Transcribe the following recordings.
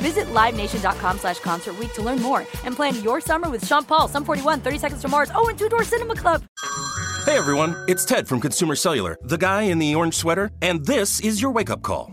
Visit LiveNation.com slash Concert to learn more and plan your summer with Sean Paul, Sum 41, 30 Seconds to Mars, oh, and Two Door Cinema Club. Hey everyone, it's Ted from Consumer Cellular, the guy in the orange sweater, and this is your wake up call.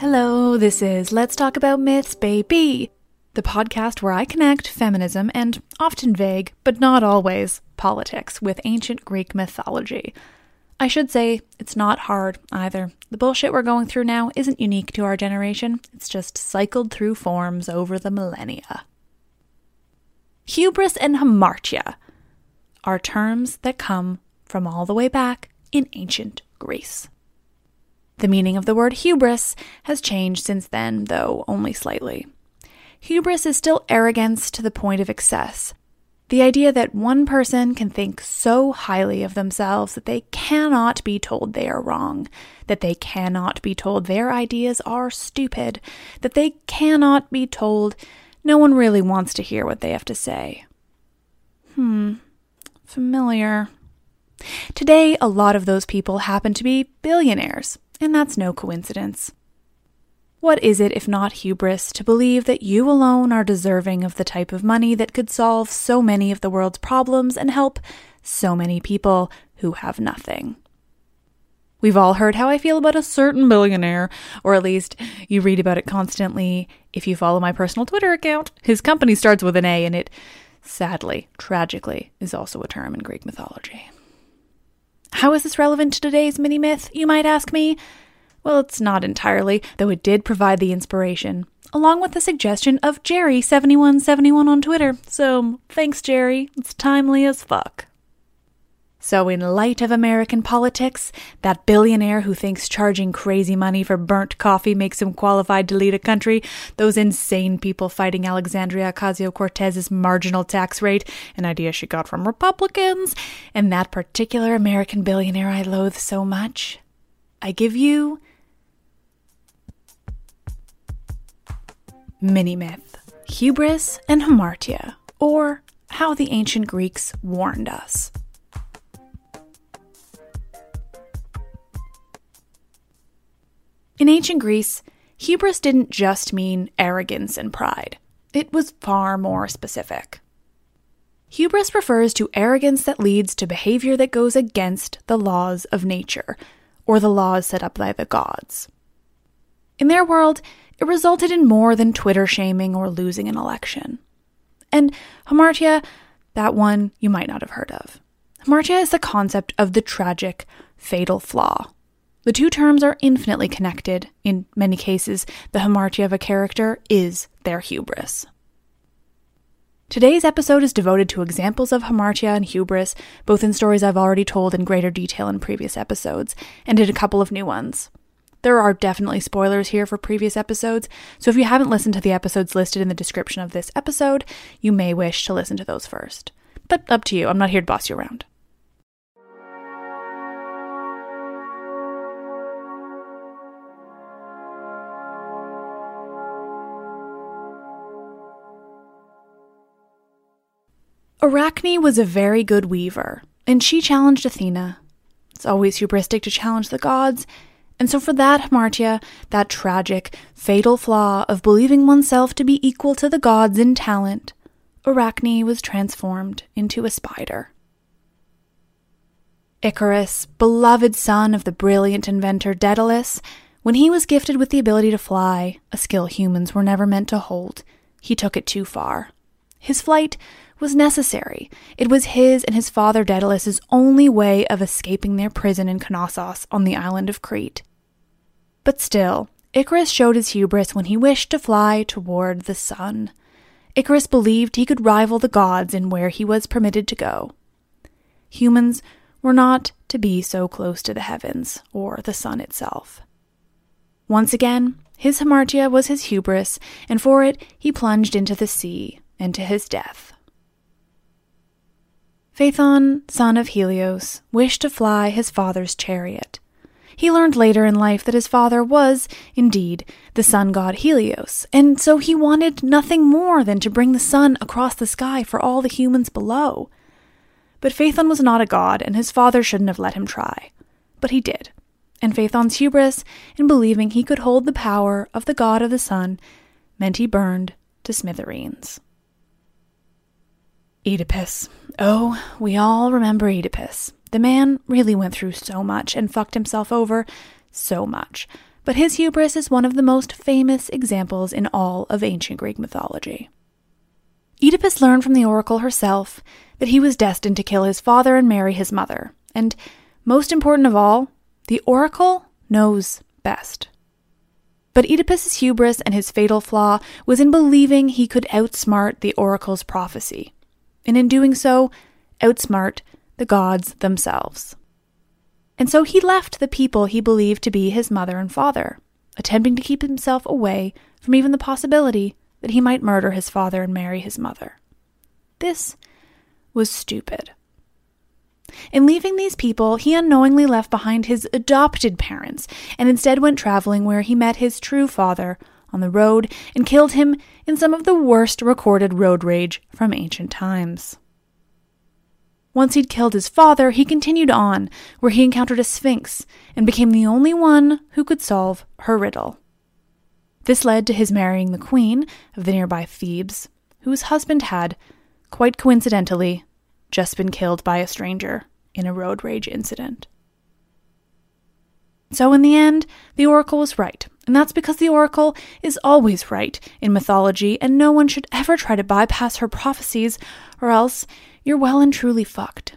Hello, this is Let's Talk About Myths, Baby, the podcast where I connect feminism and often vague, but not always, politics with ancient Greek mythology. I should say it's not hard either. The bullshit we're going through now isn't unique to our generation, it's just cycled through forms over the millennia. Hubris and hamartia are terms that come from all the way back in ancient Greece. The meaning of the word hubris has changed since then, though only slightly. Hubris is still arrogance to the point of excess. The idea that one person can think so highly of themselves that they cannot be told they are wrong, that they cannot be told their ideas are stupid, that they cannot be told no one really wants to hear what they have to say. Hmm, familiar. Today, a lot of those people happen to be billionaires, and that's no coincidence. What is it if not hubris to believe that you alone are deserving of the type of money that could solve so many of the world's problems and help so many people who have nothing? We've all heard how I feel about a certain billionaire, or at least you read about it constantly if you follow my personal Twitter account. His company starts with an A, and it, sadly, tragically, is also a term in Greek mythology. How is this relevant to today's mini myth, you might ask me? Well, it's not entirely, though it did provide the inspiration, along with the suggestion of Jerry7171 on Twitter. So, thanks, Jerry. It's timely as fuck. So, in light of American politics, that billionaire who thinks charging crazy money for burnt coffee makes him qualified to lead a country, those insane people fighting Alexandria Ocasio Cortez's marginal tax rate, an idea she got from Republicans, and that particular American billionaire I loathe so much, I give you. Mini myth Hubris and Hamartia, or how the ancient Greeks warned us. In ancient Greece, hubris didn't just mean arrogance and pride, it was far more specific. Hubris refers to arrogance that leads to behavior that goes against the laws of nature, or the laws set up by the gods. In their world, it resulted in more than Twitter shaming or losing an election. And hamartia, that one you might not have heard of. Hamartia is the concept of the tragic, fatal flaw. The two terms are infinitely connected. In many cases, the hamartia of a character is their hubris. Today's episode is devoted to examples of hamartia and hubris, both in stories I've already told in greater detail in previous episodes, and in a couple of new ones. There are definitely spoilers here for previous episodes, so if you haven't listened to the episodes listed in the description of this episode, you may wish to listen to those first. But up to you, I'm not here to boss you around. Arachne was a very good weaver, and she challenged Athena. It's always hubristic to challenge the gods, and so for that, Hamartia, that tragic, fatal flaw of believing oneself to be equal to the gods in talent, Arachne was transformed into a spider. Icarus, beloved son of the brilliant inventor Daedalus, when he was gifted with the ability to fly, a skill humans were never meant to hold, he took it too far. His flight was necessary. It was his and his father Daedalus's only way of escaping their prison in Knossos on the island of Crete. But still, Icarus showed his hubris when he wished to fly toward the sun. Icarus believed he could rival the gods in where he was permitted to go. Humans were not to be so close to the heavens or the sun itself. Once again, his hamartia was his hubris, and for it he plunged into the sea and to his death. Phaethon, son of Helios, wished to fly his father's chariot. He learned later in life that his father was, indeed, the sun god Helios, and so he wanted nothing more than to bring the sun across the sky for all the humans below. But Phaethon was not a god, and his father shouldn't have let him try. But he did, and Phaethon's hubris in believing he could hold the power of the god of the sun meant he burned to smithereens. Oedipus. Oh, we all remember Oedipus. The man really went through so much and fucked himself over so much. But his hubris is one of the most famous examples in all of ancient Greek mythology. Oedipus learned from the oracle herself that he was destined to kill his father and marry his mother. And most important of all, the oracle knows best. But Oedipus's hubris and his fatal flaw was in believing he could outsmart the oracle's prophecy and in doing so, outsmart the gods themselves. And so he left the people he believed to be his mother and father, attempting to keep himself away from even the possibility that he might murder his father and marry his mother. This was stupid. In leaving these people, he unknowingly left behind his adopted parents and instead went traveling where he met his true father on the road and killed him in some of the worst recorded road rage from ancient times. Once he'd killed his father, he continued on, where he encountered a sphinx and became the only one who could solve her riddle. This led to his marrying the queen of the nearby Thebes, whose husband had, quite coincidentally, just been killed by a stranger in a road rage incident. So, in the end, the oracle was right, and that's because the oracle is always right in mythology, and no one should ever try to bypass her prophecies, or else you're well and truly fucked.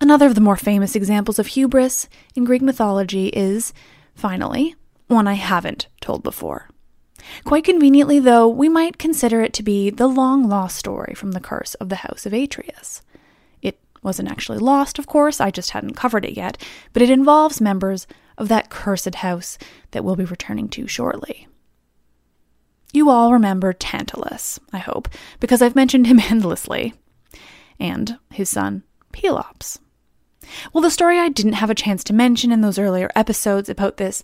Another of the more famous examples of hubris in Greek mythology is, finally, one I haven't told before. Quite conveniently, though, we might consider it to be the long lost story from the curse of the House of Atreus. It wasn't actually lost, of course, I just hadn't covered it yet, but it involves members of that cursed house that we'll be returning to shortly. You all remember Tantalus, I hope, because I've mentioned him endlessly, and his son, Pelops. Well, the story I didn't have a chance to mention in those earlier episodes about this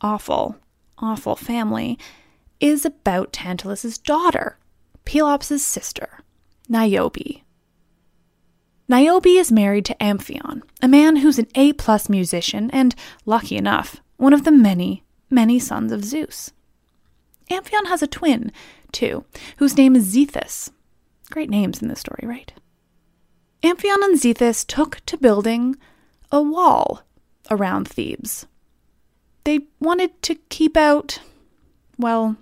awful, awful family is about Tantalus's daughter, Pelops' sister, Niobe. Niobe is married to Amphion, a man who's an A plus musician and, lucky enough, one of the many, many sons of Zeus. Amphion has a twin, too, whose name is Zethus. Great names in this story, right? Amphion and Zethus took to building a wall around Thebes. They wanted to keep out, well,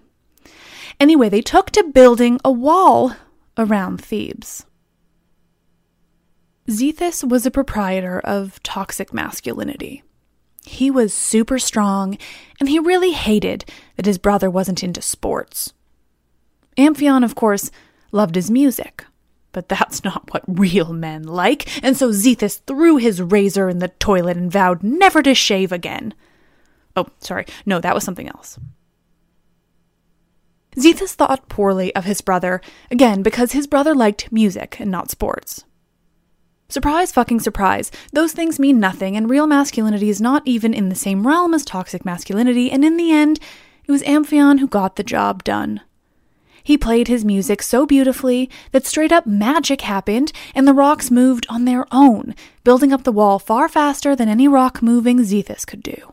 Anyway, they took to building a wall around Thebes. Zethus was a proprietor of toxic masculinity. He was super strong, and he really hated that his brother wasn't into sports. Amphion, of course, loved his music, but that's not what real men like, and so Zethus threw his razor in the toilet and vowed never to shave again. Oh, sorry, no, that was something else. Zethus thought poorly of his brother, again because his brother liked music and not sports. Surprise fucking surprise, those things mean nothing, and real masculinity is not even in the same realm as toxic masculinity, and in the end, it was Amphion who got the job done. He played his music so beautifully that straight up magic happened and the rocks moved on their own, building up the wall far faster than any rock moving Zethus could do.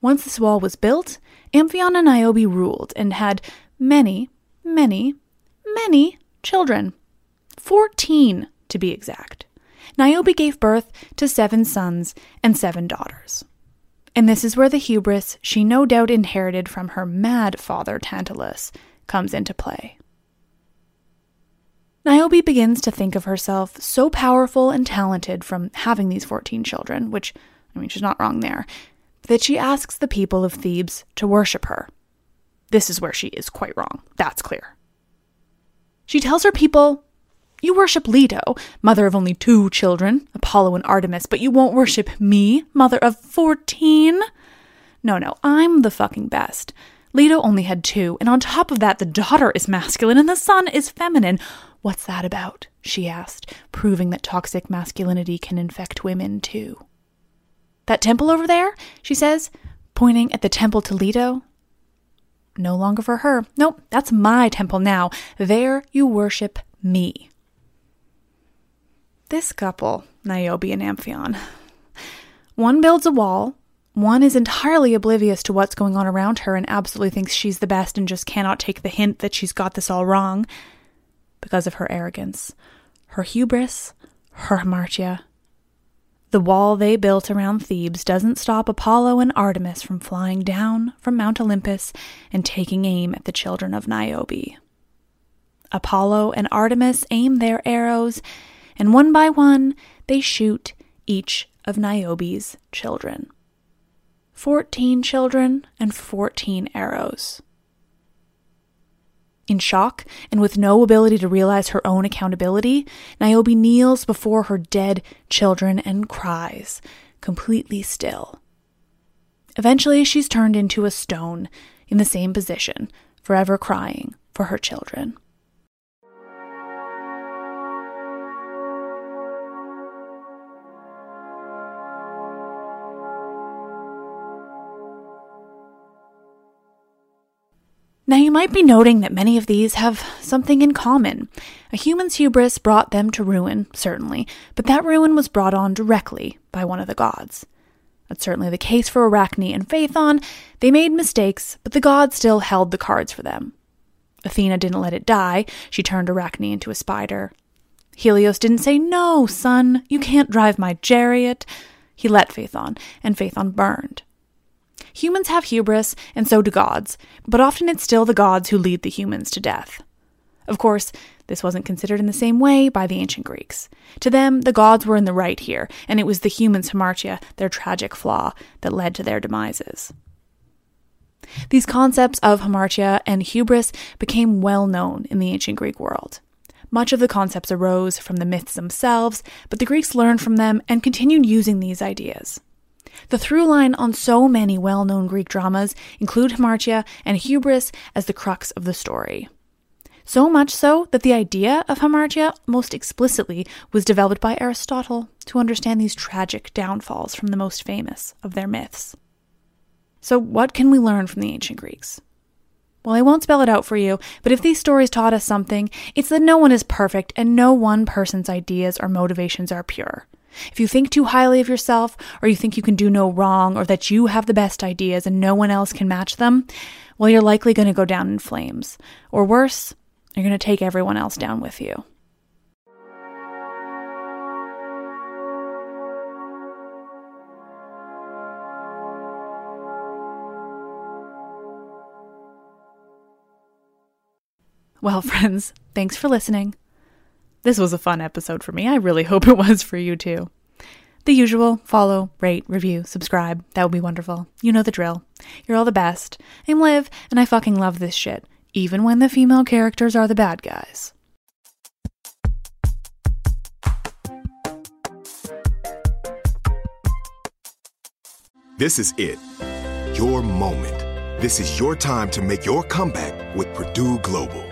Once this wall was built, Amphion and Niobe ruled and had many, many, many children. Fourteen, to be exact. Niobe gave birth to seven sons and seven daughters. And this is where the hubris she no doubt inherited from her mad father Tantalus comes into play. Niobe begins to think of herself so powerful and talented from having these 14 children, which, I mean, she's not wrong there, that she asks the people of Thebes to worship her. This is where she is quite wrong. That's clear. She tells her people, You worship Leto, mother of only two children, Apollo and Artemis, but you won't worship me, mother of 14? No, no, I'm the fucking best. Leto only had two, and on top of that, the daughter is masculine and the son is feminine. What's that about? she asked, proving that toxic masculinity can infect women too. That temple over there, she says, pointing at the temple to Leto. No longer for her. Nope, that's my temple now. There you worship me. This couple, Niobe and Amphion. One builds a wall, one is entirely oblivious to what's going on around her and absolutely thinks she's the best and just cannot take the hint that she's got this all wrong because of her arrogance, her hubris, her hamartia. The wall they built around Thebes doesn't stop Apollo and Artemis from flying down from Mount Olympus and taking aim at the children of Niobe. Apollo and Artemis aim their arrows, and one by one they shoot each of Niobe's children. 14 children and 14 arrows. In shock and with no ability to realize her own accountability, Niobe kneels before her dead children and cries, completely still. Eventually, she's turned into a stone in the same position, forever crying for her children. Now, you might be noting that many of these have something in common. A human's hubris brought them to ruin, certainly, but that ruin was brought on directly by one of the gods. That's certainly the case for Arachne and Phaethon. They made mistakes, but the gods still held the cards for them. Athena didn't let it die, she turned Arachne into a spider. Helios didn't say, No, son, you can't drive my chariot. He let Phaethon, and Phaethon burned. Humans have hubris, and so do gods, but often it's still the gods who lead the humans to death. Of course, this wasn't considered in the same way by the ancient Greeks. To them, the gods were in the right here, and it was the humans' hamartia, their tragic flaw, that led to their demises. These concepts of hamartia and hubris became well known in the ancient Greek world. Much of the concepts arose from the myths themselves, but the Greeks learned from them and continued using these ideas. The through line on so many well known Greek dramas include hamartia and hubris as the crux of the story. So much so that the idea of hamartia most explicitly was developed by Aristotle to understand these tragic downfalls from the most famous of their myths. So, what can we learn from the ancient Greeks? Well, I won't spell it out for you, but if these stories taught us something, it's that no one is perfect and no one person's ideas or motivations are pure. If you think too highly of yourself, or you think you can do no wrong, or that you have the best ideas and no one else can match them, well, you're likely going to go down in flames. Or worse, you're going to take everyone else down with you. Well, friends, thanks for listening. This was a fun episode for me. I really hope it was for you too. The usual follow, rate, review, subscribe. That would be wonderful. You know the drill. You're all the best. I'm Liv, and I fucking love this shit, even when the female characters are the bad guys. This is it. Your moment. This is your time to make your comeback with Purdue Global.